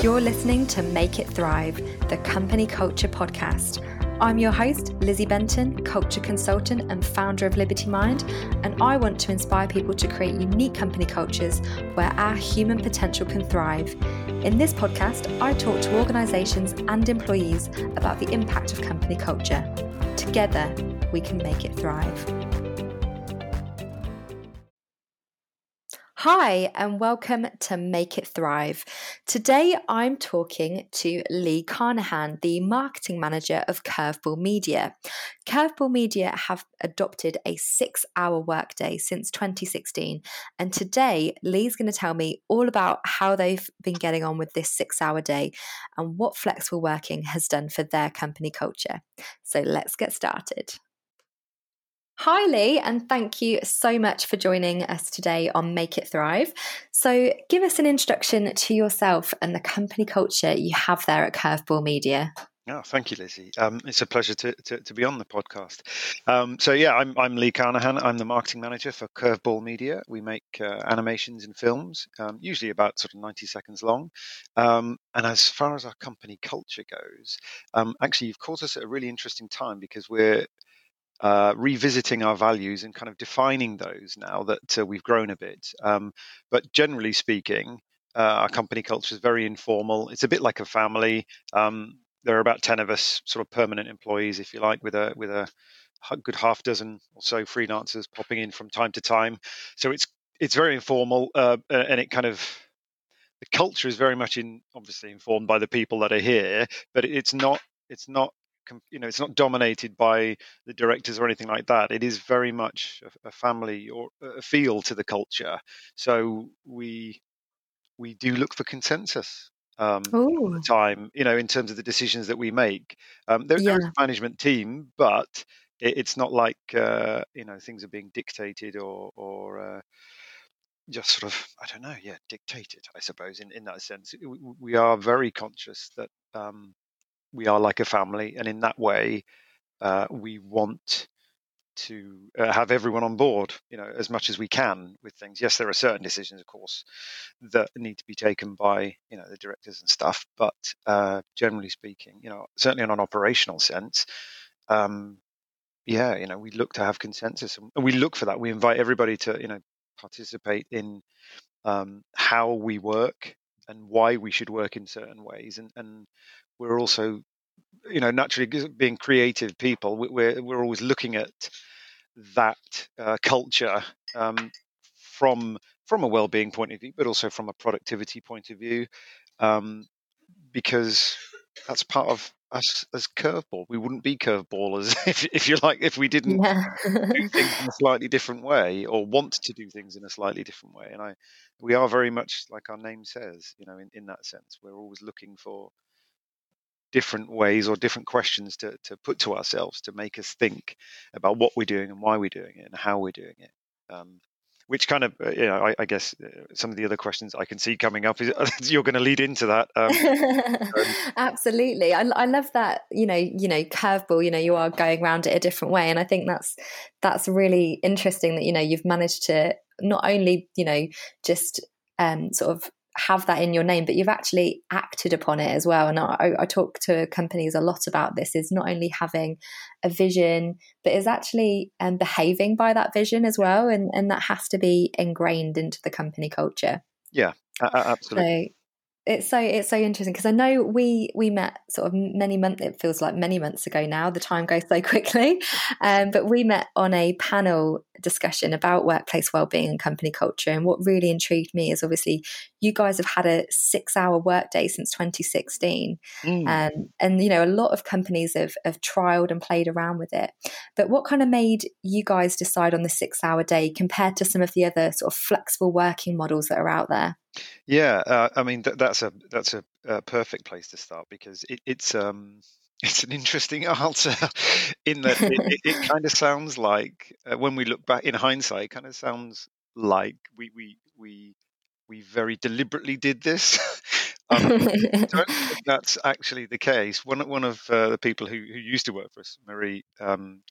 You're listening to Make It Thrive, the company culture podcast. I'm your host, Lizzie Benton, culture consultant and founder of Liberty Mind, and I want to inspire people to create unique company cultures where our human potential can thrive. In this podcast, I talk to organisations and employees about the impact of company culture. Together, we can make it thrive. Hi, and welcome to Make It Thrive. Today I'm talking to Lee Carnahan, the marketing manager of Curveball Media. Curveball Media have adopted a six hour workday since 2016, and today Lee's going to tell me all about how they've been getting on with this six hour day and what flexible working has done for their company culture. So let's get started. Hi, Lee, and thank you so much for joining us today on Make It Thrive. So, give us an introduction to yourself and the company culture you have there at Curveball Media. Oh, thank you, Lizzie. Um, it's a pleasure to, to, to, be on the podcast. Um, so, yeah, I'm, I'm Lee Carnahan. I'm the marketing manager for Curveball Media. We make uh, animations and films, um, usually about sort of 90 seconds long. Um, and as far as our company culture goes, um, actually, you've caught us at a really interesting time because we're uh, revisiting our values and kind of defining those now that uh, we've grown a bit. Um, but generally speaking, uh, our company culture is very informal. It's a bit like a family. Um, there are about ten of us, sort of permanent employees, if you like, with a with a good half dozen or so freelancers popping in from time to time. So it's it's very informal, uh, and it kind of the culture is very much in obviously informed by the people that are here, but it's not it's not you know it's not dominated by the directors or anything like that. It is very much a, a family or a feel to the culture. So we we do look for consensus um, all the time you know in terms of the decisions that we make. Um, there, yeah. there's a management team but it, it's not like uh, you know things are being dictated or or uh, just sort of i don't know yeah dictated i suppose in, in that sense. We, we are very conscious that um, we are like a family, and in that way, uh, we want to uh, have everyone on board, you know, as much as we can with things. Yes, there are certain decisions, of course, that need to be taken by you know the directors and stuff, but uh, generally speaking, you know, certainly in an operational sense. Um, yeah, you know, we look to have consensus, and we look for that. We invite everybody to, you know, participate in um, how we work and why we should work in certain ways, and, and we're also you know naturally being creative people we're we're always looking at that uh, culture um, from from a well-being point of view but also from a productivity point of view um, because that's part of us as curveball we wouldn't be curveballers if, if you like if we didn't yeah. do things in a slightly different way or want to do things in a slightly different way and i we are very much like our name says you know in, in that sense we're always looking for different ways or different questions to, to put to ourselves to make us think about what we're doing and why we're doing it and how we're doing it. Um, which kind of, uh, you know, I, I, guess uh, some of the other questions I can see coming up is you're going to lead into that. Um, Absolutely, I, I love that. You know, you know, curveball. You know, you are going around it a different way, and I think that's that's really interesting that you know you've managed to not only you know just um, sort of have that in your name, but you've actually acted upon it as well. And I, I, talk to companies a lot about this: is not only having a vision, but is actually um, behaving by that vision as well, and and that has to be ingrained into the company culture. Yeah, absolutely. So, it's so it's so interesting because I know we we met sort of many months. It feels like many months ago now. The time goes so quickly, um, but we met on a panel discussion about workplace well-being and company culture. And what really intrigued me is obviously you guys have had a six-hour workday since 2016, mm. um, and you know a lot of companies have have trialed and played around with it. But what kind of made you guys decide on the six-hour day compared to some of the other sort of flexible working models that are out there? Yeah, uh, I mean th- that's a that's a, a, perfect place to start because it, it's um it's an interesting answer in that it, it, it kind of sounds like uh, when we look back in hindsight, it kind of sounds like we we we we very deliberately did this. um, I don't think that's actually the case. One one of uh, the people who, who used to work for us, Marie, um,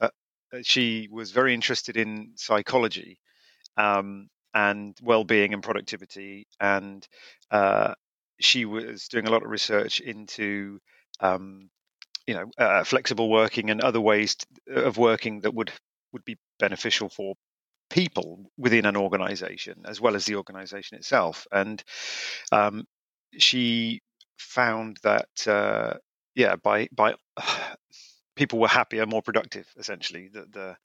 uh, uh she was very interested in psychology. Um, and well-being and productivity and uh, she was doing a lot of research into um, you know uh, flexible working and other ways of working that would would be beneficial for people within an organization as well as the organization itself. And um, she found that uh, yeah by by people were happier more productive essentially. The, the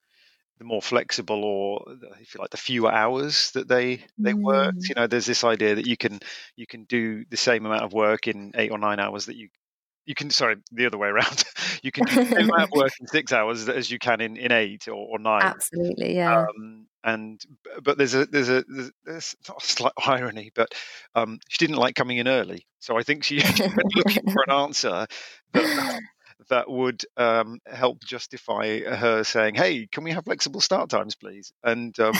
the more flexible or if you like the fewer hours that they they mm. worked you know there's this idea that you can you can do the same amount of work in eight or nine hours that you you can sorry the other way around. You can do the same amount of work in six hours as you can in, in eight or, or nine. Absolutely yeah. Um, and but there's a there's a there's, not a slight irony but um, she didn't like coming in early. So i think she, she went looking for an answer that that would um, help justify her saying, "Hey, can we have flexible start times, please?" And um,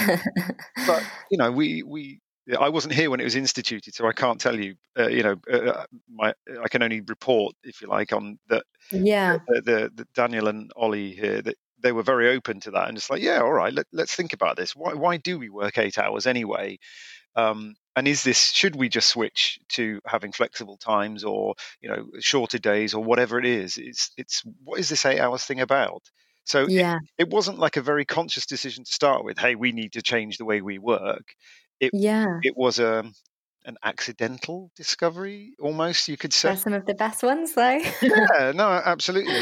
but you know, we we I wasn't here when it was instituted, so I can't tell you. Uh, you know, uh, uh my I can only report, if you like, on that. Yeah. The, the, the, Daniel and Ollie here that they were very open to that, and it's like, yeah, all right, let, us think about this. Why why do we work eight hours anyway? Um, and is this should we just switch to having flexible times or you know shorter days or whatever it is? It's it's what is this eight hours thing about? So yeah. it, it wasn't like a very conscious decision to start with. Hey, we need to change the way we work. It yeah. It was a um, an accidental discovery, almost you could say. They're some of the best ones, though. yeah, no, absolutely,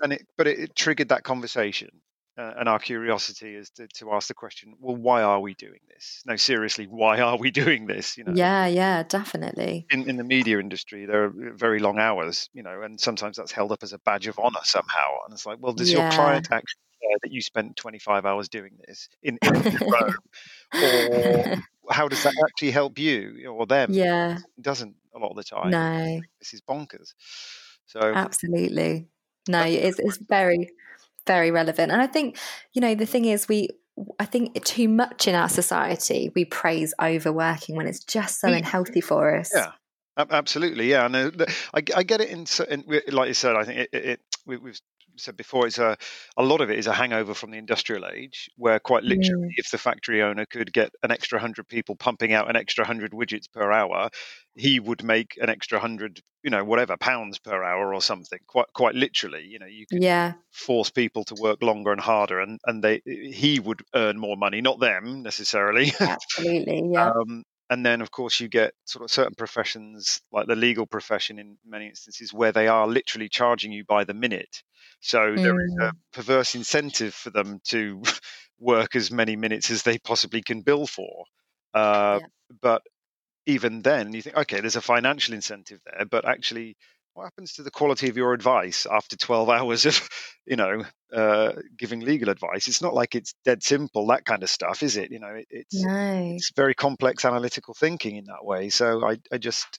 and it, but it, it triggered that conversation, uh, and our curiosity is to, to ask the question well why are we doing this no seriously why are we doing this you know yeah yeah definitely in, in the media industry there are very long hours you know and sometimes that's held up as a badge of honor somehow and it's like well does yeah. your client actually care that you spent 25 hours doing this in, in row or how does that actually help you or them yeah it doesn't a lot of the time no this is bonkers so absolutely no it's, it's very very relevant. And I think, you know, the thing is, we, I think too much in our society, we praise overworking when it's just so mm. unhealthy for us. Yeah. Absolutely, yeah, and I, I get it in, in, like you said. I think it, it, we, have said before, it's a a lot of it is a hangover from the industrial age, where quite literally, mm. if the factory owner could get an extra hundred people pumping out an extra hundred widgets per hour, he would make an extra hundred, you know, whatever pounds per hour or something. Quite quite literally, you know, you could yeah. force people to work longer and harder, and and they he would earn more money, not them necessarily. Absolutely, yeah. um, and then of course you get sort of certain professions like the legal profession in many instances where they are literally charging you by the minute so mm. there is a mm. perverse incentive for them to work as many minutes as they possibly can bill for. Uh, yeah. But even then, you think, okay, there's a financial incentive there, but actually, what happens to the quality of your advice after 12 hours of, you know, uh, giving legal advice? It's not like it's dead simple, that kind of stuff, is it? You know, it, it's no. it's very complex analytical thinking in that way. So I, I just,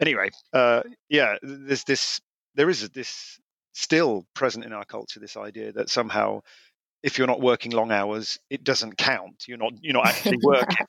anyway, uh, yeah, there's this, there is this still present in our culture this idea that somehow if you're not working long hours it doesn't count you're not you're not actually working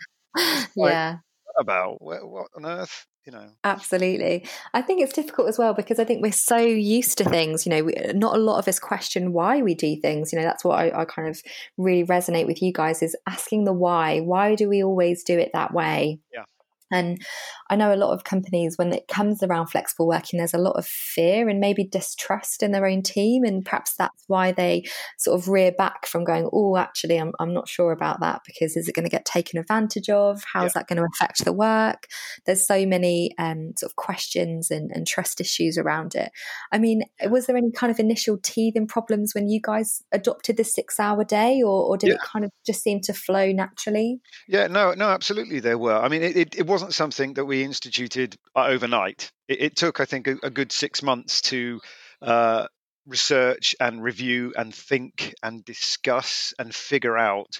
yeah about what, what on earth you know. Absolutely. I think it's difficult as well because i think we're so used to things you know we, not a lot of us question why we do things you know that's what I, I kind of really resonate with you guys is asking the why. Why do we always do it that way? Yeah and I know a lot of companies, when it comes around flexible working, there's a lot of fear and maybe distrust in their own team. And perhaps that's why they sort of rear back from going, oh, actually, I'm, I'm not sure about that because is it going to get taken advantage of? How's yeah. that going to affect the work? There's so many um, sort of questions and, and trust issues around it. I mean, was there any kind of initial teething problems when you guys adopted the six hour day or, or did yeah. it kind of just seem to flow naturally? Yeah, no, no, absolutely there were. I mean, it, it, it wasn't something that we instituted uh, overnight. It, it took, I think, a, a, good six months to uh, research and review and think and discuss and figure out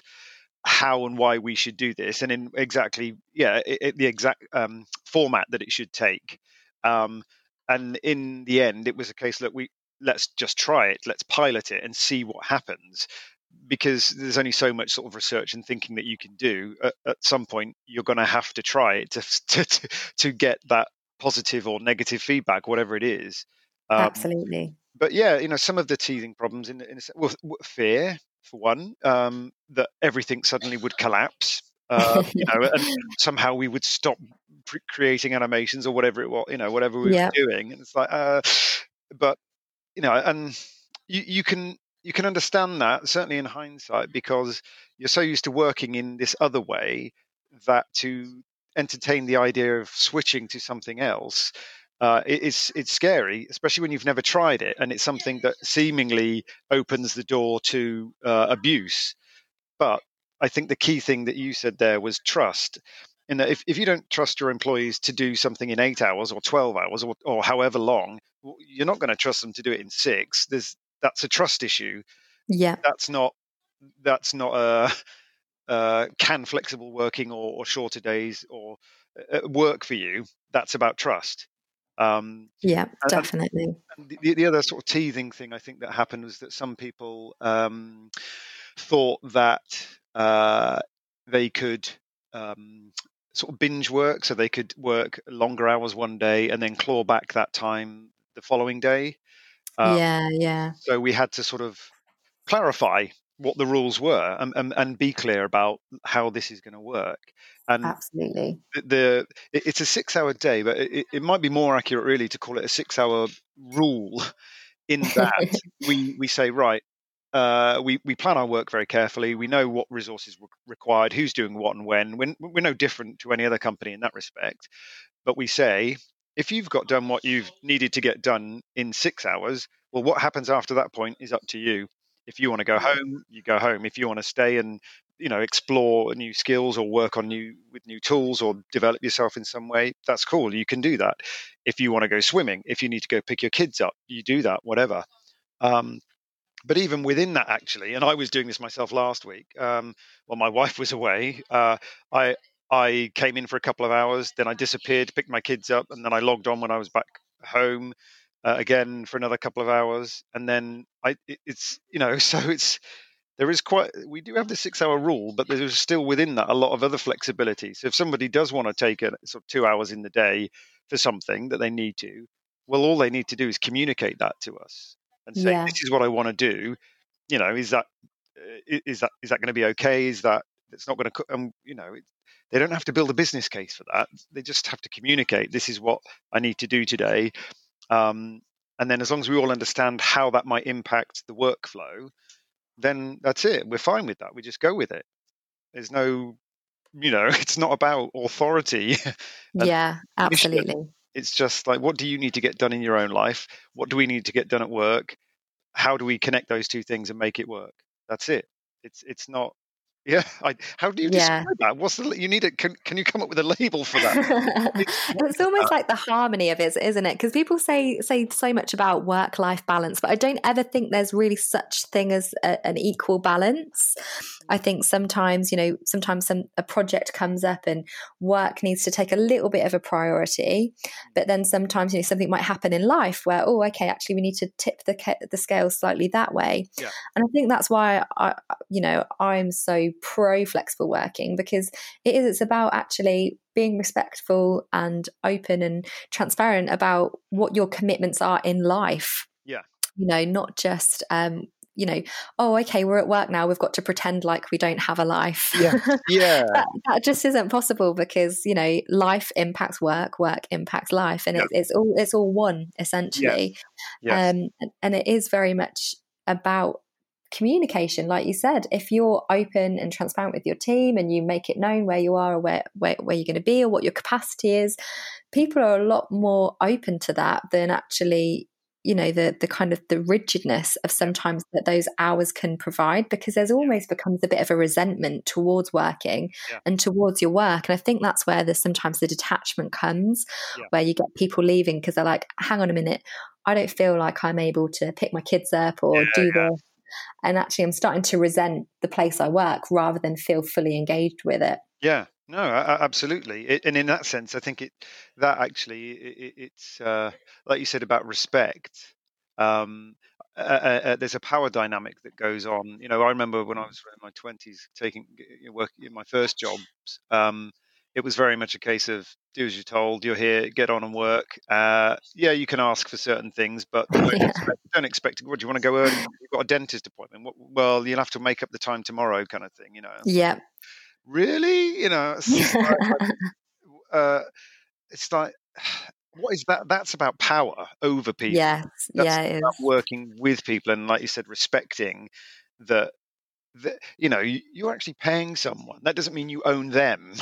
how and why we should do this, and in exactly, yeah, it, it, the exact um, format that it should take. Um, and in the end, it was a case that we let's just try it, let's pilot it, and see what happens because there's only so much sort of research and thinking that you can do at, at some point you're going to have to try it to, to to get that positive or negative feedback whatever it is um, absolutely but yeah you know some of the teething problems in, in well, fear for one um, that everything suddenly would collapse uh, you know and somehow we would stop creating animations or whatever it was, you know, whatever we yeah. were doing. And it's like, uh, but you know, and you, you can you can understand that certainly in hindsight because you're so used to working in this other way that to entertain the idea of switching to something else uh, it, it's it's scary, especially when you've never tried it, and it's something that seemingly opens the door to uh, abuse. But I think the key thing that you said there was trust. In that, if, if you don't trust your employees to do something in eight hours or twelve hours or, or however long, you're not going to trust them to do it in six. There's that's a trust issue. Yeah, that's not that's not a, a can flexible working or, or shorter days or uh, work for you. That's about trust. Um, yeah, definitely. And the, the, other sort of teething thing I think that happened was that some people um, thought that uh, they could um, sort of binge work, so they could work longer hours one day and then claw back that time the following day. Um, yeah, yeah. So we had to sort of clarify what the rules were and, and, and be clear about how this is going to work. And absolutely, the, the it's a six-hour day, but it, it might be more accurate, really, to call it a six-hour rule. In that we we say right, uh, we we plan our work very carefully. We know what resources re- required, who's doing what and when. We're, we're no different to any other company in that respect. But we say if you've got done what you've needed to get done in six hours, well, what happens after that point is up to you. If you want to go home, you go home. If you want to stay and you know explore new skills or work on new with new tools or develop yourself in some way, that's cool. You can do that. If you want to go swimming, if you need to go pick your kids up, you do that. Whatever. Um, but even within that, actually, and I was doing this myself last week. Um, while my wife was away, uh, I I came in for a couple of hours, then I disappeared, picked my kids up, and then I logged on when I was back home uh, again for another couple of hours, and then I it, it's you know so it's there is quite we do have the six hour rule, but there's still within that a lot of other flexibility. So if somebody does want to take a sort of two hours in the day for something that they need to, well, all they need to do is communicate that to us and say, yeah. "This is what I want to do." You know, is that uh, is that is that going to be okay? Is that it's not going to? Um, you know, it, they don't have to build a business case for that. They just have to communicate. This is what I need to do today. Um, and then as long as we all understand how that might impact the workflow, then that's it. We're fine with that. We just go with it. There's no, you know, it's not about authority. yeah, absolutely. It's just like, what do you need to get done in your own life? What do we need to get done at work? How do we connect those two things and make it work? That's it. It's it's not yeah, I, how do you describe yeah. that? What's the you need it? Can can you come up with a label for that? it's almost like the harmony of it, isn't it? Because people say say so much about work life balance, but I don't ever think there's really such thing as a, an equal balance. I think sometimes you know sometimes some a project comes up and work needs to take a little bit of a priority, but then sometimes you know something might happen in life where oh okay actually we need to tip the the scale slightly that way, yeah. and I think that's why I you know I'm so pro flexible working because it is it's about actually being respectful and open and transparent about what your commitments are in life yeah you know not just um you know, oh, okay, we're at work now. We've got to pretend like we don't have a life. Yeah, yeah. that, that, just isn't possible because you know, life impacts work, work impacts life, and yeah. it's, it's all it's all one essentially. Yes. Yes. Um, and it is very much about communication like you said if you're open and transparent with your team and you make it known where you are or where, where, where you're going to be or what your capacity is people are a lot more open to that than actually you know the the kind of the rigidness of sometimes that those hours can provide because there's almost becomes a bit of a resentment towards working yeah. and towards your work. And i think that's where there's sometimes the detachment comes yeah. where you get people leaving because they're like hang on a minute. I don't feel like i'm able to pick my kids up or yeah, do the and actually i'm starting to resent the place i work rather than feel fully engaged with it. Yeah. No absolutely. And in that sense i think it that actually it, it's uh, like you said about respect um, uh, uh, there's a power dynamic that goes on. You know i remember when i was in my 20s taking working in my first jobs um, it was very much a case of do as you're told. You're here, get on and work. Uh, yeah, you can ask for certain things, but don't, yeah. expect, don't expect. What do you want to go early? You've got a dentist appointment. Well, you'll have to make up the time tomorrow, kind of thing. You know. Yeah. Really, you know. uh, it's like what is that? That's about power over people. Yes, That's yeah, about working with people, and like you said, respecting that. that you know, you, you're actually paying someone. That doesn't mean you own them.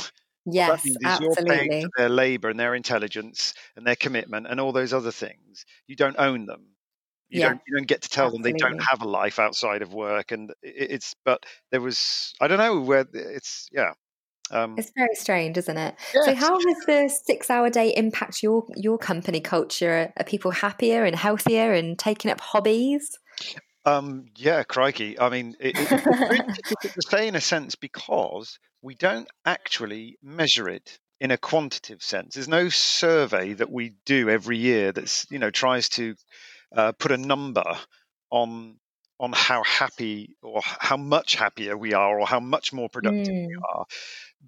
Yes, is you're paying for absolutely. their labour and their intelligence and their commitment and all those other things. You don't own them. You Yeah, don't. You don't get to tell them they don't have a life outside of work. And it's. But there was. I don't know where it's. Yeah. Um, It's very strange, isn't it? So, how has the six-hour day impact your your company culture? Are people happier and healthier and taking up hobbies? Um, yeah, crikey. I mean, it, it, it's really difficult to say in a sense because we don't actually measure it in a quantitative sense. There's no survey that we do every year that's you know tries to uh, put a number on on how happy or how much happier we are or how much more productive we Mm, are.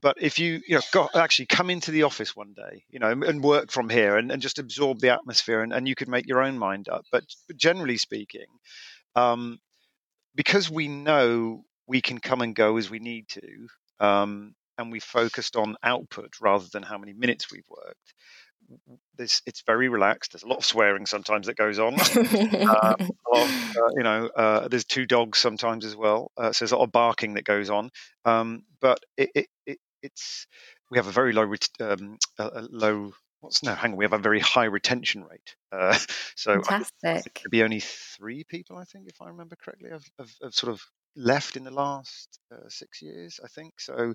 But if you you know go, actually come into the office one day, you know, and, work from here and, and just absorb the atmosphere, and, and you could make your own mind up. But, but generally speaking um, because we know we can come and go as we need to, um, and we focused on output rather than how many minutes we've worked. This it's very relaxed. There's a lot of swearing sometimes that goes on. Uh, of, uh, you know, uh, there's two dogs sometimes as well. Uh, so there's a lot of barking that goes on. Um, but it, it, it, it's we have a very low ret- um, a, a low. What's no? Hang on. We have a very high retention rate. Uh, so I Fantastic. there'd be only three people, I think, if I remember correctly, have, have, have sort of left in the last uh, six years, I think. So,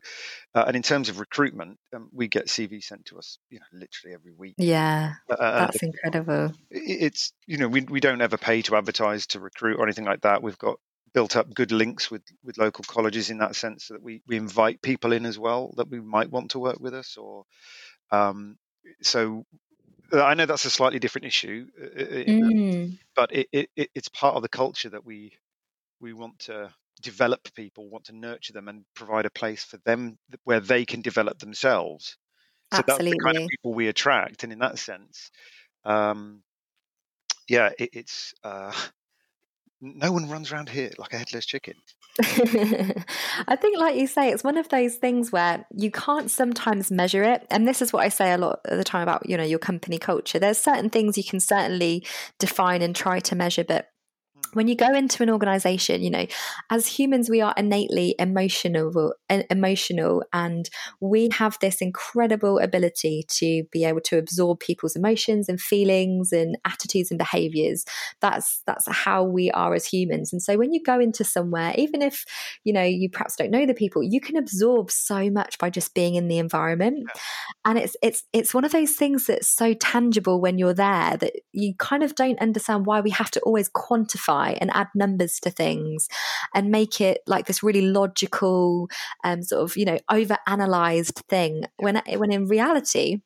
uh, and in terms of recruitment, um, we get CV sent to us, you know, literally every week. Yeah, Uh, that's incredible. it- it's you know we we don't ever pay to advertise to recruit or anything like that. We've got built up good links with with local colleges in that sense so that we we invite people in as well that we might want to work with us or um so uh, I know that's a slightly different issue uh, uh, Mm, but it, it- it's part of the culture that we we want to develop people, want to nurture them, and provide a place for them where they can develop themselves. So that's the kind of people we attract, and in that sense, um, yeah, it, it's uh, no one runs around here like a headless chicken. I think, like you say, it's one of those things where you can't sometimes measure it. And this is what I say a lot of the time about, you know, your company culture. There's certain things you can certainly define and try to measure, but. When you go into an organization you know as humans we are innately emotional emotional and we have this incredible ability to be able to absorb people's emotions and feelings and attitudes and behaviors. That's that's how we are as humans. And so when you go into somewhere even if you know you perhaps don't know the people you can absorb so much by just being in the environment. Yeah. and it's it's it's one of those things that's so tangible when you're there that you kind of don't understand why we have to always quantify and add numbers to things and make it like this really logical um sort of you know over analyzed thing when when in reality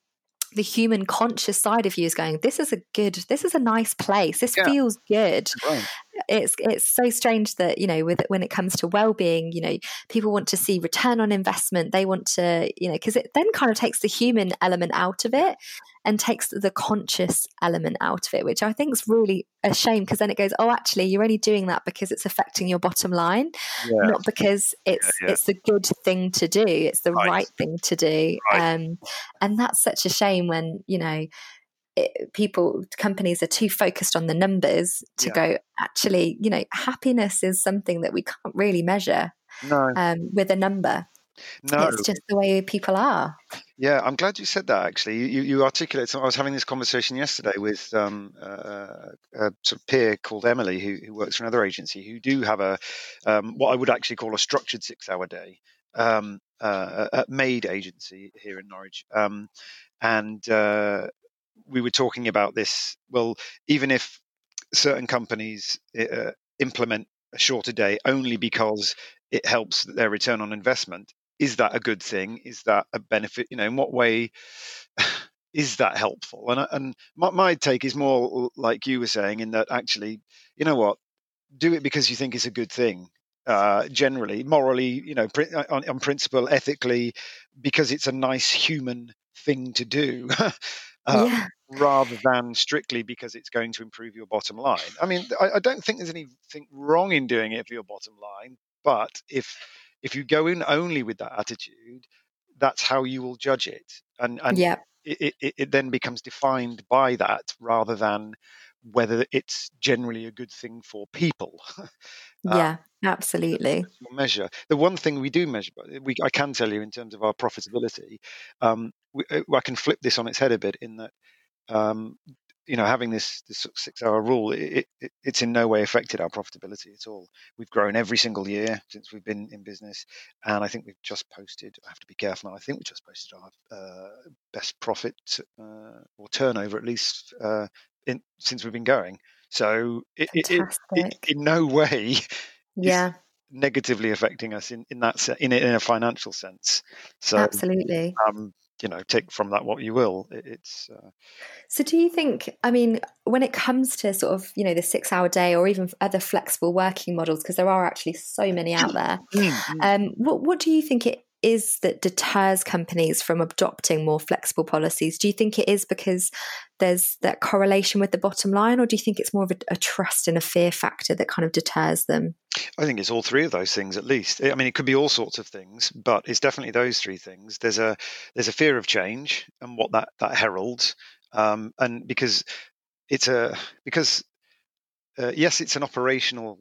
the human conscious side of you is going this is a good this is a nice place this Yeah. feels good Right. It's it's so strange that you know with when it comes to well-being you know people want to see return on investment they want to you know because it then kind of takes the human element out of it and takes the conscious element out of it which i think is really a shame because then it goes oh actually you're only doing that because it's affecting your bottom line Yeah. not because it's yeah. it's the good thing to do it's the Right. right, thing to do Right. um and that's such a shame when you know it, people companies are too focused on the numbers to Yeah. go actually you know happiness is something that we can't really measure No. um, with a number No. it's just the way people are Yeah, I'm glad you said that. Actually, you, you articulate. I was having this conversation yesterday with um, uh, a sort of peer called Emily, who, who works for another agency, who do have a um, what I would actually call a structured six-hour day um, uh, at Made Agency here in Norwich, um, and uh, we were talking about this. Well, even if certain companies uh, implement a shorter day only because it helps their return on investment, is that a good thing? Is that a benefit? You know, in what way is that helpful? And and my, my take is more like you were saying, in that actually, you know what, do it because you think it's a good thing. Uh, generally, morally, you know, on, on principle, ethically, because it's a nice human thing to do. uh, yeah rather than strictly because it's going to improve your bottom line. I mean, I, I don't think there's anything wrong in doing it for your bottom line, but if if you go in only with that attitude, that's how you will judge it, and and yeah. it, it, it then becomes defined by that rather than whether it's generally a good thing for people. Uh, yeah, absolutely. Measure the one thing we do measure, we I can tell you in terms of our profitability. Um, we, uh, I can flip this on its head a bit in that um, you know, having this, this six hour rule, it, it, it's in no way affected our profitability at all. We've grown every single year since we've been in business. And I think we've just posted, I have to be careful now, I think we just posted our uh, best profit uh, or turnover at least uh, in, since we've been going. So it, it, in no way yeah. negatively affecting us in, in that in, in a financial sense. So absolutely. Um, you know take from that what you will it's uh... so do you think i mean when it comes to sort of you know the six hour day or even other flexible working models because there are actually so many out there mm-hmm. um, what, what do you think it is that deters companies from adopting more flexible policies? Do you think it is because there's that correlation with the bottom line, or do you think it's more of a, a, trust and a fear factor that kind of deters them? I think it's all three of those things at least. I mean, it could be all sorts of things, but it's definitely those three things. There's a there's a fear of change and what that that heralds, um, and because it's a because uh, yes, it's an operational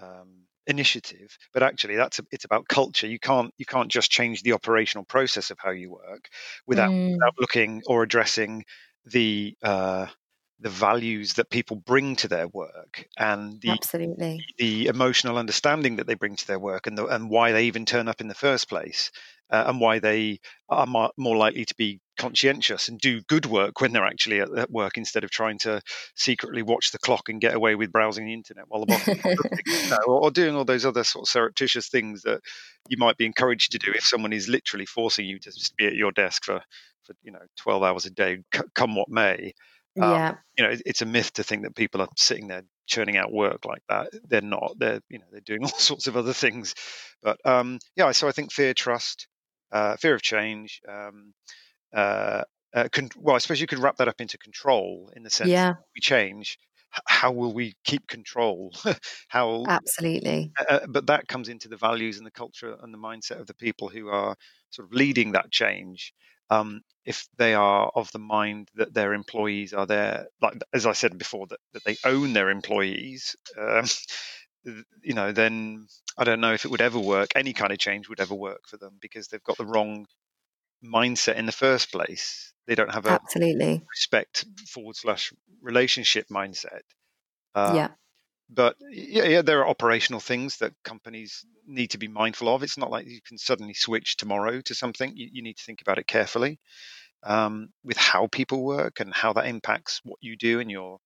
um, initiative but actually that's a, it's about culture you can't you can't just change the operational process of how you work without, mm. without looking or addressing the uh, the values that people bring to their work and the absolutely. the emotional understanding that they bring to their work and the, and why they even turn up in the first place uh, and why they are more likely to be conscientious and do good work when they're actually at, at, work instead of trying to secretly watch the clock and get away with browsing the internet while the boss you know, or, or, doing all those other sort of surreptitious things that you might be encouraged to do if someone is literally forcing you to just be at your desk for, for you know 12 hours a day come what may um, yeah you know it, it's a myth to think that people are sitting there churning out work like that they're not they're you know they're doing all sorts of other things but um yeah so i think fear trust uh, fear of change. Um, uh, uh, con- well, I suppose you could wrap that up into control in the sense yeah. we change. How will we keep control? how absolutely? Uh, uh, but that comes into the values and the culture and the mindset of the people who are sort of leading that change. Um, if they are of the mind that their employees are there, like as I said before, that, that they own their employees, um, you know, then I don't know if it would ever work. Any kind of change would ever work for them because they've got the wrong mindset in the first place. They don't have a absolutely respect forward slash relationship mindset. Uh, yeah. But yeah, yeah, there are operational things that companies need to be mindful of. It's not like you can suddenly switch tomorrow to something. You, you need to think about it carefully um, with how people work and how that impacts what you do and your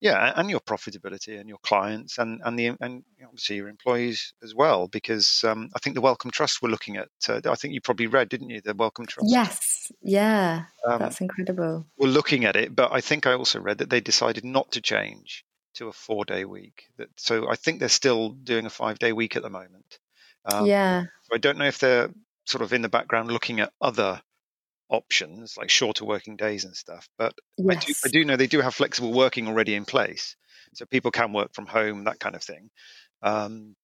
yeah and your profitability and your clients and and the and obviously your employees as well because um, I think the Wellcome Trust we're looking at uh, I think you probably read didn't you the Wellcome Trust yes yeah um, that's incredible we're looking at it but I think I also read that they decided not to change to a four day week that so I think they're still doing a five day week at the moment um, yeah so I don't know if they're sort of in the background looking at other options like shorter working days and stuff. But yes. I, do, I do know they do have flexible working already in place, so people can work from home, that kind of thing. Um,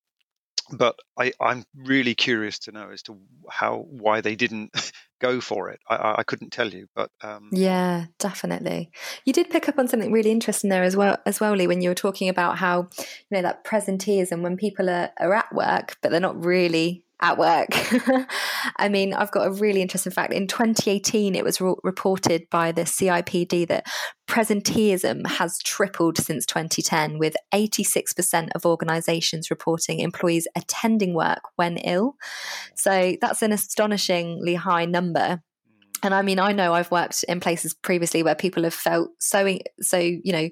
but I, am really curious to know as to how why they didn't go for it. I, I couldn't tell you, but um... yeah, definitely. You did pick up on something really interesting there as well, as well, Lee, when you were talking about how you know that presenteeism when people are, are at work, but they're not really at work. I mean, I've got a really interesting fact. In 2018, it was re- reported by the CIPD that presenteeism has tripled since 2010, with 86% of organizations reporting employees attending work when ill. So that's an astonishingly high number and I mean, I know I've worked in places previously where people have felt so, so you know,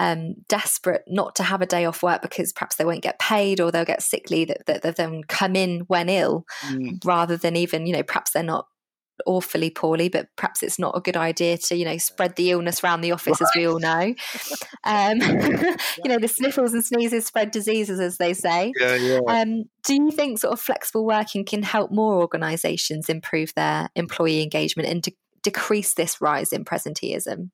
um, desperate not to have a day off work because perhaps they won't get paid or they'll get sickly that, that, that then come in when ill, mm. rather than even, you know, perhaps they're not awfully poorly, but perhaps it's not a good idea to, you know, spread the illness around the office, right. as we all know. Um, you know, the sniffles and sneezes spread diseases, as they say. Yeah, yeah. Um, do you think sort of flexible working can help more organisations improve their employee engagement and to decrease this rise in presenteeism?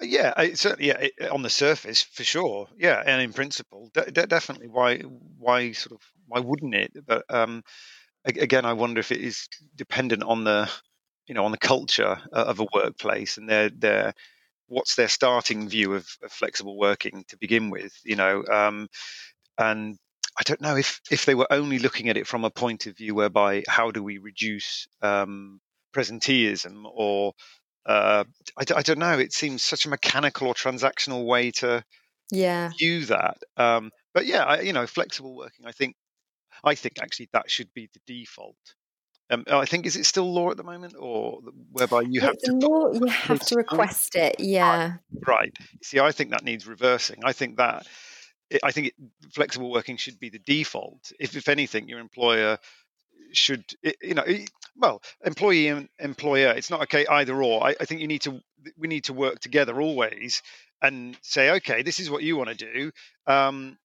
Yeah, certainly. Yeah, it, on the surface, for sure. Yeah, and in principle, de- de- definitely. Why? Why sort of? Why wouldn't it? But um, again, I wonder if it is dependent on the you know on the culture of a workplace and their their what's their starting view of, of flexible working to begin with. You know, um, and I don't know if if they were only looking at it from a point of view whereby how do we reduce um, presenteeism or uh, I, I, don't know. It seems such a mechanical or transactional way to yeah view that. Um, but yeah, I, you know, flexible working. I think I think actually that should be the default. Um, I think is it still law at the moment, or whereby you have it's to law, you have to request it. Yeah, right. See, I think that needs reversing. I think that I think it, flexible working should be the default. If, if anything, your employer should, you know, well, employee and employer. It's not okay either or. I, I think you need to. We need to work together always and say, okay, this is what you want to do. Um,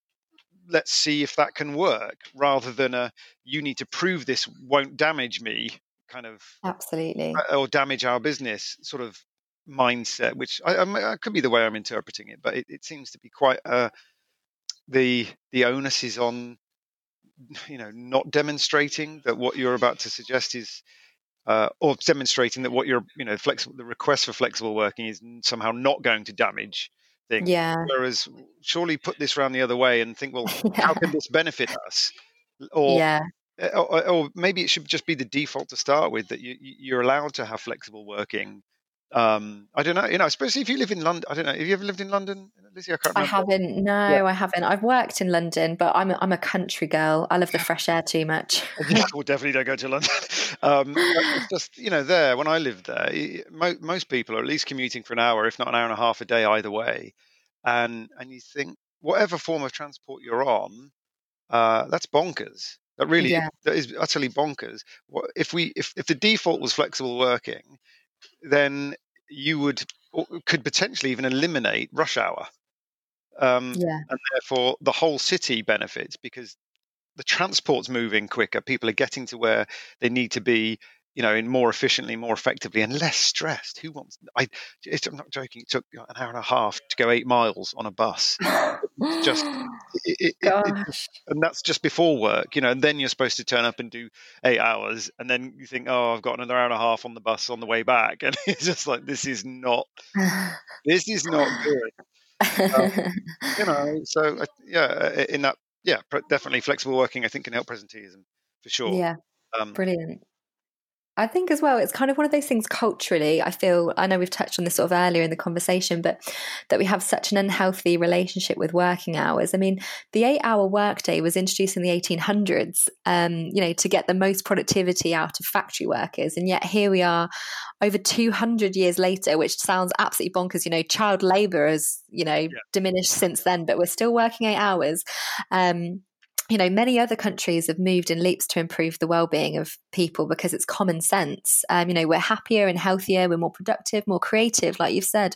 let's see if that can work, rather than a you need to prove this won't damage me kind of absolutely uh, or damage our business sort of mindset. Which I, I, could be the way I'm interpreting it, but it, it seems to be quite a the the onus is on you know not demonstrating that what you're about to suggest is uh, or demonstrating that what you're you know flexible the request for flexible working is somehow not going to damage things yeah. Whereas surely put this around the other way and think well yeah. how can this benefit us? Or yeah. eh, or, or, maybe it should just be the default to start with that you, you're allowed to have flexible working um, I don't know, you know, especially if you live in London. I don't know. Have you ever lived in London, Lizzie? I can't. Remember. I haven't. No, yeah. I haven't. I've worked in London, but I'm a, I'm a country girl. I love the fresh air too much. well, definitely don't go to London. Um, just you know, there when I lived there, mo- most people are at least commuting for an hour, if not an hour and a half a day, either way. And and you think whatever form of transport you're on, uh, that's bonkers. That really yeah. that is utterly bonkers. If we if if the default was flexible working, then you would could potentially even eliminate rush hour. Um, yeah. And therefore, the whole city benefits because the transport's moving quicker. People are getting to where they need to be, you know, in more efficiently, more effectively, and less stressed. Who wants? I, I'm not joking. It took an hour and a half to go eight miles on a bus. just, it, it, it, and that's just before work, you know. And then you're supposed to turn up and do eight hours, and then you think, oh, I've got another hour and a half on the bus on the way back, and it's just like this is not, this is not good um, you know, so uh, yeah, in that, yeah, definitely flexible working. I think can help presenteeism for sure. Yeah, um, brilliant. I think as well, it's kind of one of those things culturally. I feel, I know we've touched on this sort of earlier in the conversation, but that we have such an unhealthy relationship with working hours. I mean, the eight hour workday was introduced in the 1800s, um, you know, to get the most productivity out of factory workers. And yet here we are over 200 years later, which sounds absolutely bonkers. You know, child labor has, you know, yeah. diminished since then, but we're still working eight hours. Um, you know, many other countries have moved in leaps to improve the well-being of people because it's common sense. Um, you know, we're happier and healthier, we're more productive, more creative, like you've said.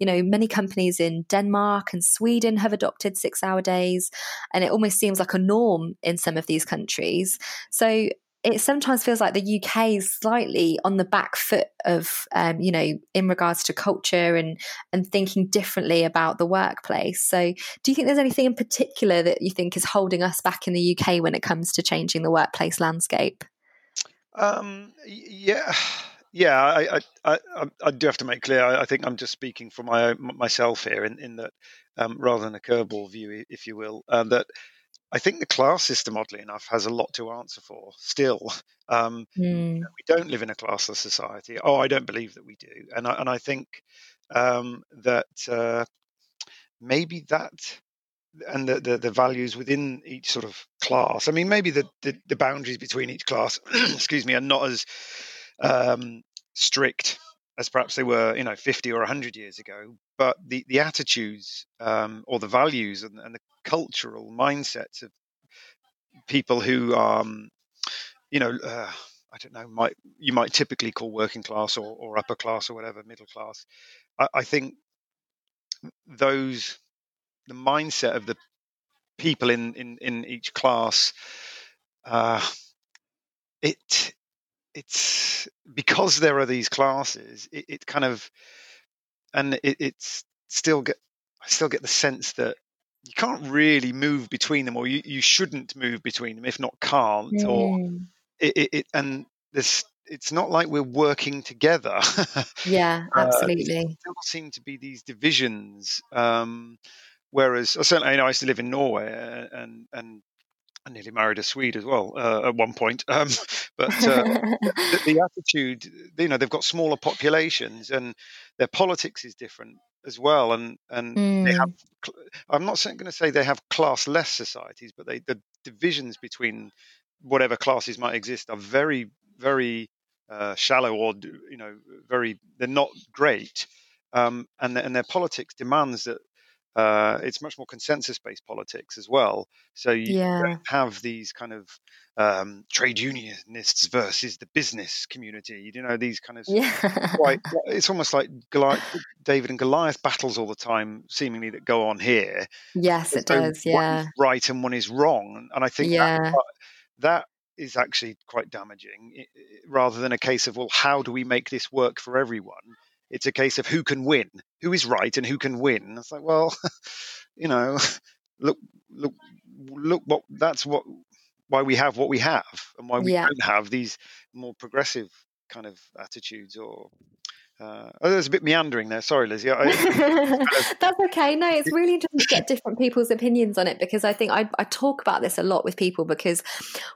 You know, many companies in Denmark and Sweden have adopted six-hour days, and it almost seems like a norm in some of these countries. So it sometimes feels like the UK is slightly on the back foot of, um, you know, in regards to culture and and thinking differently about the workplace. So, do you think there's anything in particular that you think is holding us back in the UK when it comes to changing the workplace landscape? Um, yeah. Yeah, I, I, I, I, do have to make clear. I, think I'm just speaking for my myself here, in, in that um, rather than a curveball view, if you will, uh, that I think the class system, oddly enough, has a lot to answer for still. Um, mm. We don't live in a classless society. Oh, I don't believe that we do. And I, and I think um, that uh, maybe that and the, the, the, values within each sort of class. I mean, maybe the, the, the boundaries between each class, excuse me, are not as um, strict as perhaps they were, you know, 50 or 100 years ago. But the, the attitudes um, or the values and, and the cultural mindsets of people who um you know uh, i don't know might you might typically call working class or, or upper class or whatever middle class. I, I think those the mindset of the people in in in each class uh it it's because there are these classes it, it kind of and it, it's still get i still get the sense that you can't really move between them, or you, you shouldn't move between them, if not can't, mm. or it, it, it, and this it's not like we're working together. yeah, uh, absolutely. Uh, still seem to be these divisions. Um, whereas, certainly, you know, I used to live in Norway, uh, and and I nearly married a Swede as well uh, at one point. Um, but uh, the, the, attitude, you know, they've got smaller populations and their politics is different as well. And and mm. they have. Mm. I'm not going to say they have class-less societies, but they the divisions between whatever classes might exist are very very uh, shallow or you know very they're not great. Um, and, the, and their politics demands that uh, it's much more consensus-based politics as well. So you yeah. have these kind of um, trade unionists versus the business community. You know these kind of yeah. quite. It's almost like Goliath, David and Goliath battles all the time, seemingly that go on here. Yes, it does. Yeah, right and one is wrong, and I think yeah. that, that is actually quite damaging, rather than a case of well, how do we make this work for everyone? It's a case of who can win, who is right, and who can win. It's like, well, you know, look, look, look. What that's what why we have what we have, and why we yeah. don't have these more progressive kind of attitudes or uh, oh, there's a bit meandering there. Sorry, Lizzie. I, That's okay. No, it's really interesting to get different people's opinions on it because I think I, I, talk about this a lot with people because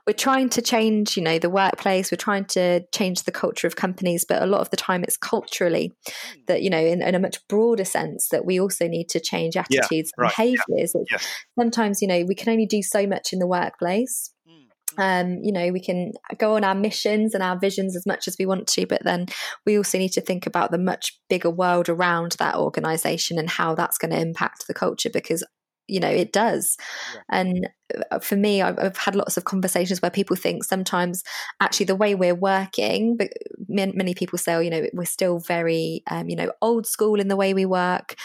we're trying to change, you know, the workplace. We're trying to change the culture of companies, but a lot of the time it's culturally hmm. that you know, in, in a much broader sense, that we also need to change attitudes yeah, and right, behaviors. Yeah, Sometimes, you know, we can only do so much in the workplace um, you know, we can go on our missions and our visions as much as we want to, but then we also need to think about the much bigger world around that organization and how that's going to impact the culture because you know it does. Yeah. and uh, for me I've, I've, had lots of conversations where people think sometimes actually the way we're working but many people say oh, you know we're still very um, you know old school in the way we work.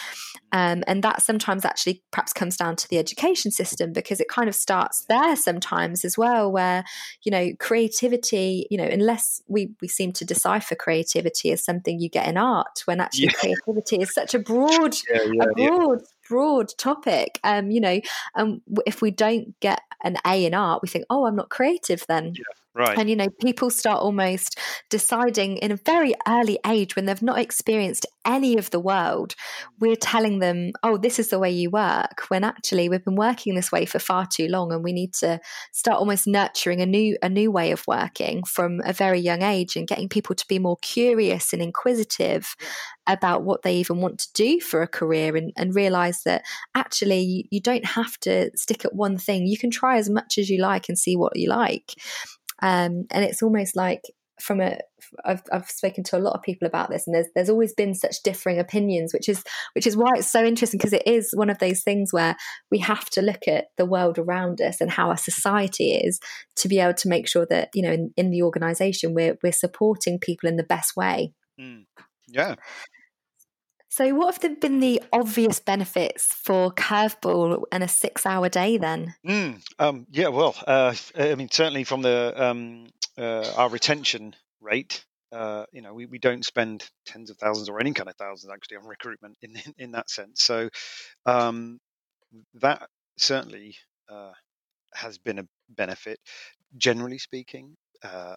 Um, and that sometimes actually perhaps comes down to the education system because it kind of starts there sometimes as well where you know creativity you know unless we we seem to decipher creativity as something you get in art when actually yeah. creativity is such a broad yeah, yeah, a broad broad topic. Um, you know, um, if we don't get an A in art, we think, oh, I'm not creative then. Yeah. Right. And, you know, people start almost deciding in a very early age when they've not experienced any of the world, we're telling them, oh, this is the way you work, when actually we've been working this way for far too long and we need to start almost nurturing a new a new way of working from a very young age and getting people to be more curious and inquisitive about what they even want to do for a career and, and realize that actually you don't have to stick at one thing. You can try as much as you like and see what you like. Um, and it's almost like from a I've, I've spoken to a lot of people about this and there's there's always been such differing opinions which is which is why it's so interesting because it is one of those things where we have to look at the world around us and how our society is to be able to make sure that you know in, in the organization we're we're supporting people in the best way mm. yeah so, what have been the obvious benefits for curveball and a six-hour day then? Mm, um, yeah, well, uh, I mean, certainly from the um, uh, our retention rate, uh, you know, we, we don't spend tens of thousands or any kind of thousands actually on recruitment in in, in that sense. So, um, that certainly uh, has been a benefit. Generally speaking, uh,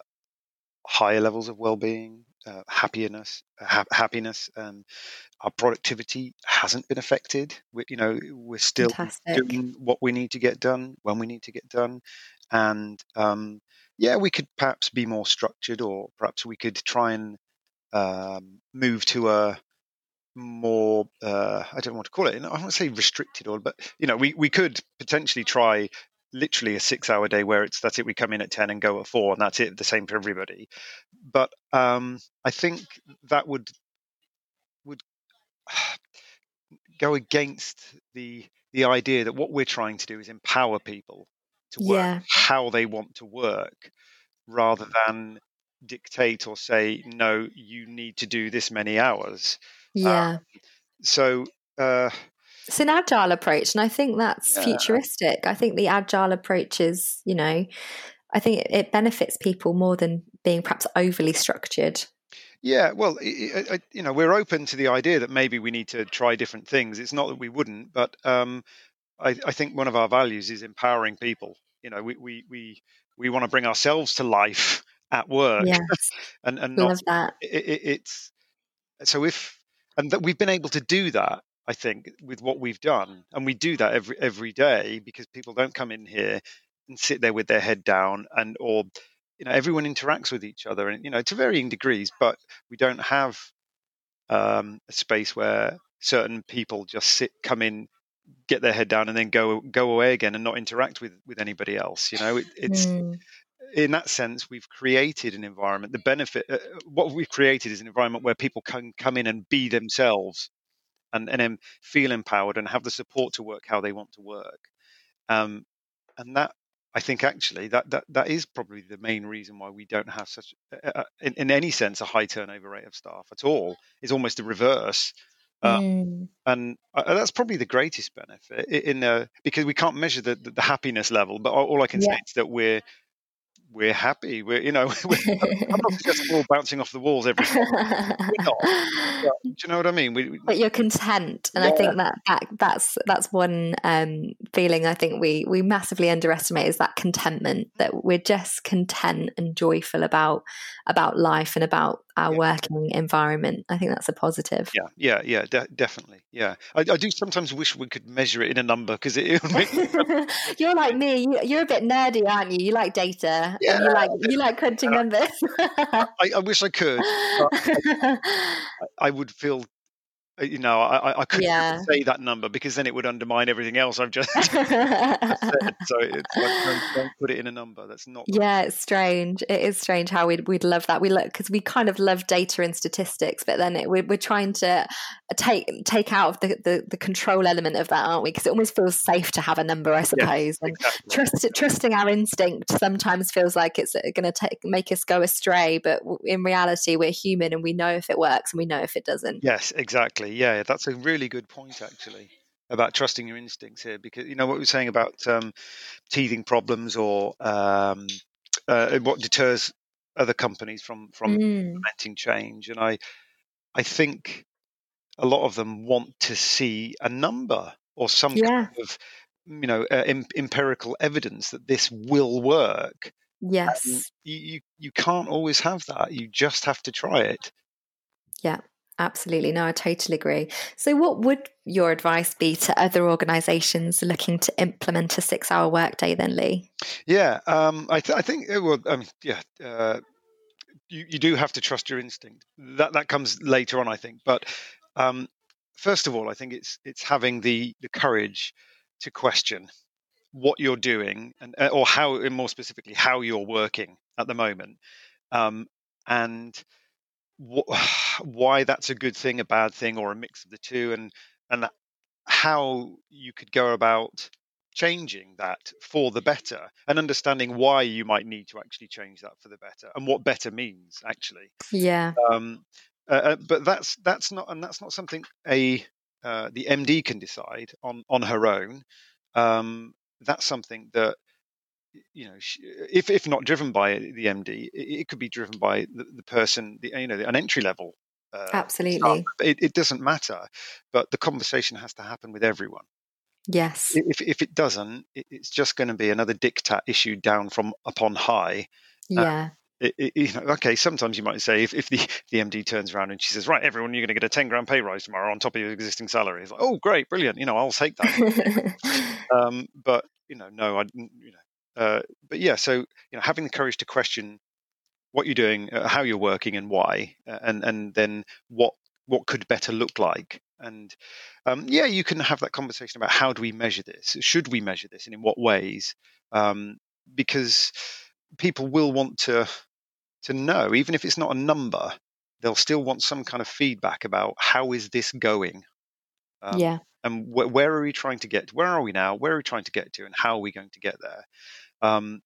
higher levels of well-being, uh, happiness, ha- happiness. Um, our productivity hasn't been affected. We, you know, we're still Fantastic. doing what we need to get done when we need to get done, and um, yeah, we could perhaps be more structured, or perhaps we could try and um, move to a more uh, I don't what to call it. I don't want to say restricted or, but you know, we we could potentially try literally a six hour day where it's that's it we come in at 10 and go at 4 and that's it the same for everybody. But um, i think that would would go against the the idea that what we're trying to do is empower people to work yeah. how they want to work rather than dictate or say no you need to do this many hours. Yeah. Um, so uh, it's an agile approach, and I think that's yeah. futuristic. I think the agile approach is, you know, I think it, it benefits people more than being perhaps overly structured. Yeah, well, I, I, you know, we're open to the idea that maybe we need to try different things. It's not that we wouldn't, but um, I, I, think one of our values is empowering people. You know, we we we we want to bring ourselves to life at work. Yes. and and not, that. it, it, it's so if and that we've been able to do that I think with what we've done, and we do that every every day because people don't come in here and sit there with their head down and or you know everyone interacts with each other and you know to varying degrees, but we don't have um, a space where certain people just sit, come in, get their head down, and then go go away again and not interact with with anybody else. You know, it, it's. Mm. In that sense, we've created an environment. The benefit, uh, what we've created is an environment where people can come in and be themselves and, and then feel empowered and have the support to work how they want to work. Um, and that I think actually that, that that is probably the main reason why we don't have such, uh, uh in, in, any sense, a high turnover rate of staff at all. It's almost the reverse, uh, mm. and uh, that's probably the greatest benefit in, in because we can't measure the, the, the, happiness level. But all, all I can yeah. say is that we're we're happy. We're you know we're, I'm not just all bouncing off the walls every time. We're not. But, do you know what I mean? We, but you're content, and yeah. I think that, that that's that's one um, feeling I think we we massively underestimate is that contentment that we're just content and joyful about about life and about our yeah. working environment. I think that's a positive. Yeah, yeah, yeah, de- definitely. Yeah, I, I, do sometimes wish we could measure it in a number because it, make. you're like me. You're a bit nerdy, aren't you? You like data. Yeah, you like you like crunching numbers. I, I, wish I could. I, I would feel uh, you know, I, I couldn't yeah. say that number because then it would undermine everything else I've just said. So it's like, don't, don't, put it in a number. That's not. Yeah, it's strange. It is strange how we'd, we'd love that. We look because we kind of love data and statistics, but then it, we're, we're trying to take take out of the, the, the control element of that, aren't we? Because it almost feels safe to have a number, I suppose. Yeah, and exactly. trust, trusting our instinct sometimes feels like it's uh, going to make us go astray, but in reality, we're human and we know if it works and we know if it doesn't. Yes, exactly. Yeah, that's a really good point, actually, about trusting your instincts here. Because you know what we are saying about um, teething problems or um, uh, what deters other companies from from mm. implementing change, and I I think a lot of them want to see a number or some yeah. kind of you know uh, em- empirical evidence that this will work. Yes, you, you you can't always have that. You just have to try it. Yeah. Absolutely. No, I totally agree. So, what would your advice be to other organizations looking to implement a six hour workday then, Lee? Yeah, um, I, th- I, think, well, um, yeah, uh, you, you do have to trust your instinct. That, that comes later on, I think. But um, first of all, I think it's, it's having the, the courage to question what you're doing and, uh, or how, and more specifically, how you're working at the moment. Um, and why that's a good thing, a bad thing, or a mix of the two, and and how you could go about changing that for the better and understanding why you might need to actually change that for the better and what better means actually. Yeah. Um, uh, uh but that's that's not and that's not something a uh, the md can decide on on her own. Um, that's something that you know, if if not driven by the MD, it, could be driven by the, the person, the, you know, an entry level. Uh, Absolutely, it, it, doesn't matter, but the conversation has to happen with everyone. Yes. If if it doesn't, it's just going to be another diktat issued down from upon high. Uh, yeah. It, it, you know, okay, sometimes you might say if, if the, the MD turns around and she says, right, everyone, you're going to get a 10 grand pay rise tomorrow on top of your existing salary. It's like, oh, great, brilliant. You know, I'll take that. um, but, you know, no, I, you know, uh, but yeah, so you know, having the courage to question what you're doing, uh, how you're working, and why, uh, and and then what what could better look like. And um, yeah, you can have that conversation about how do we measure this? Should we measure this, and in what ways? Um, because people will want to to know, even if it's not a number, they'll still want some kind of feedback about how is this going. Um, yeah. And wh- where are we trying to get? Where are we now? Where are we trying to get to? And how are we going to get there? Um,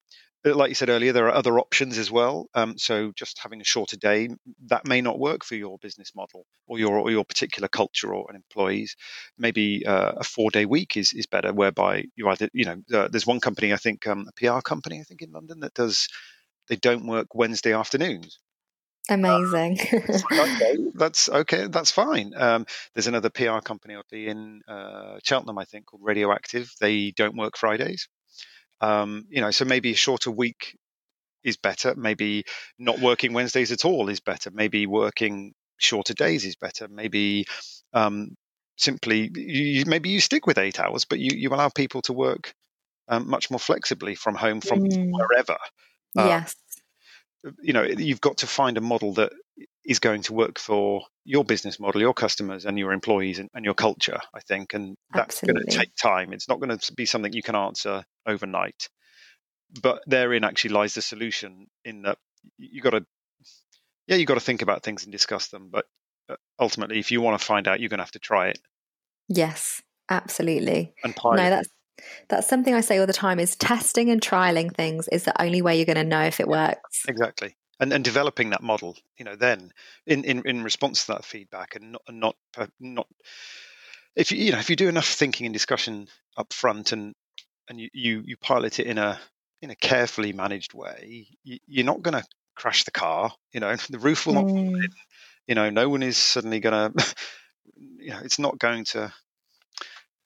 like you said earlier, there are other options as well. Um, so just having a shorter day that may not work for your business model or your or your particular culture or employees. Maybe uh, a four day week is is better, whereby you either you know uh, there's one company I think um, a PR company I think in London that does they don't work Wednesday afternoons. Amazing. okay, that's okay. That's fine. Um, there's another PR company in uh, Cheltenham, I think, called Radioactive. They don't work Fridays. Um, you know, so maybe a shorter week is better. Maybe not working Wednesdays at all is better. Maybe working shorter days is better. Maybe um, simply you, maybe you stick with eight hours, but you, you allow people to work um, much more flexibly from home, from mm. wherever. Uh, yes. You know, you've got to find a model that is going to work for your business model, your customers, and your employees, and, and your culture. I think, and that's going to take time. It's not going to be something you can answer overnight. But therein actually lies the solution. In that you got to, yeah, you got to think about things and discuss them. But uh, ultimately, if you want to find out, you're going to have to try it. Yes, absolutely. And pilot. No, that's that's something I say all the time is testing and trialing things is the only way you're going to know if it works. Exactly. And, and developing that model, you know, then in, in, in response to that feedback and not, and not, not, if you, you know, if you do enough thinking and discussion up front and, and you, you, you pilot it in a, in a carefully managed way, you, are not going to crash the car. You know, the roof will not. Mm. You know, no one is suddenly going to. You know, it's not going to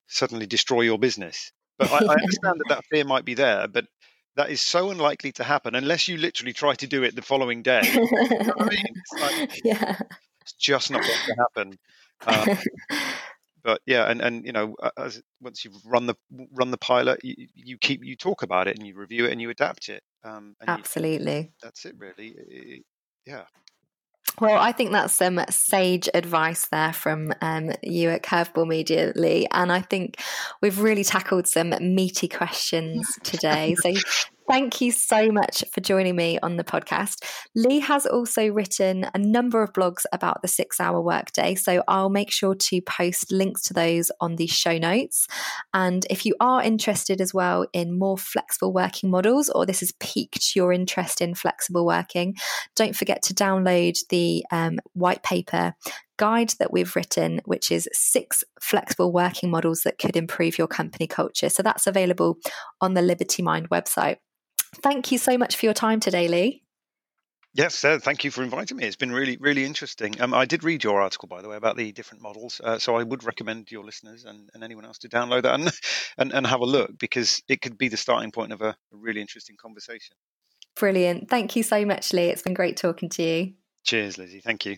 suddenly destroy your business. But I, I understand that that fear might be there, but that is so unlikely to happen unless you literally try to do it the following day. I mean? it's, like, yeah. it's just not going to happen. Um, but yeah, and and you know, as, once you've run the run the pilot, you, you, keep you talk about it and you review it and you adapt it. Um, Absolutely. You, that's it, really. It, yeah. Well, I think that's some sage advice there from um, you at Curveball Media, Lee. And I think we've really tackled some meaty questions today. So Thank you so much for joining me on the podcast. Lee has also written a number of blogs about the six hour workday. So I'll make sure to post links to those on the show notes. And if you are interested as well in more flexible working models, or this has piqued your interest in flexible working, don't forget to download the um, white paper guide that we've written, which is six flexible working models that could improve your company culture. So that's available on the Liberty Mind website. Thank you so much for your time today, Lee. Yes, uh, thank you for inviting me. It's been really, really interesting. Um, I did read your article, by the way, about the different models. Uh, so I would recommend your listeners and, and, anyone else to download that and, and, and, have a look because it could be the starting point of a, a really interesting conversation. Brilliant. Thank you so much, Lee. It's been great talking to you. Cheers, Lizzie. Thank you.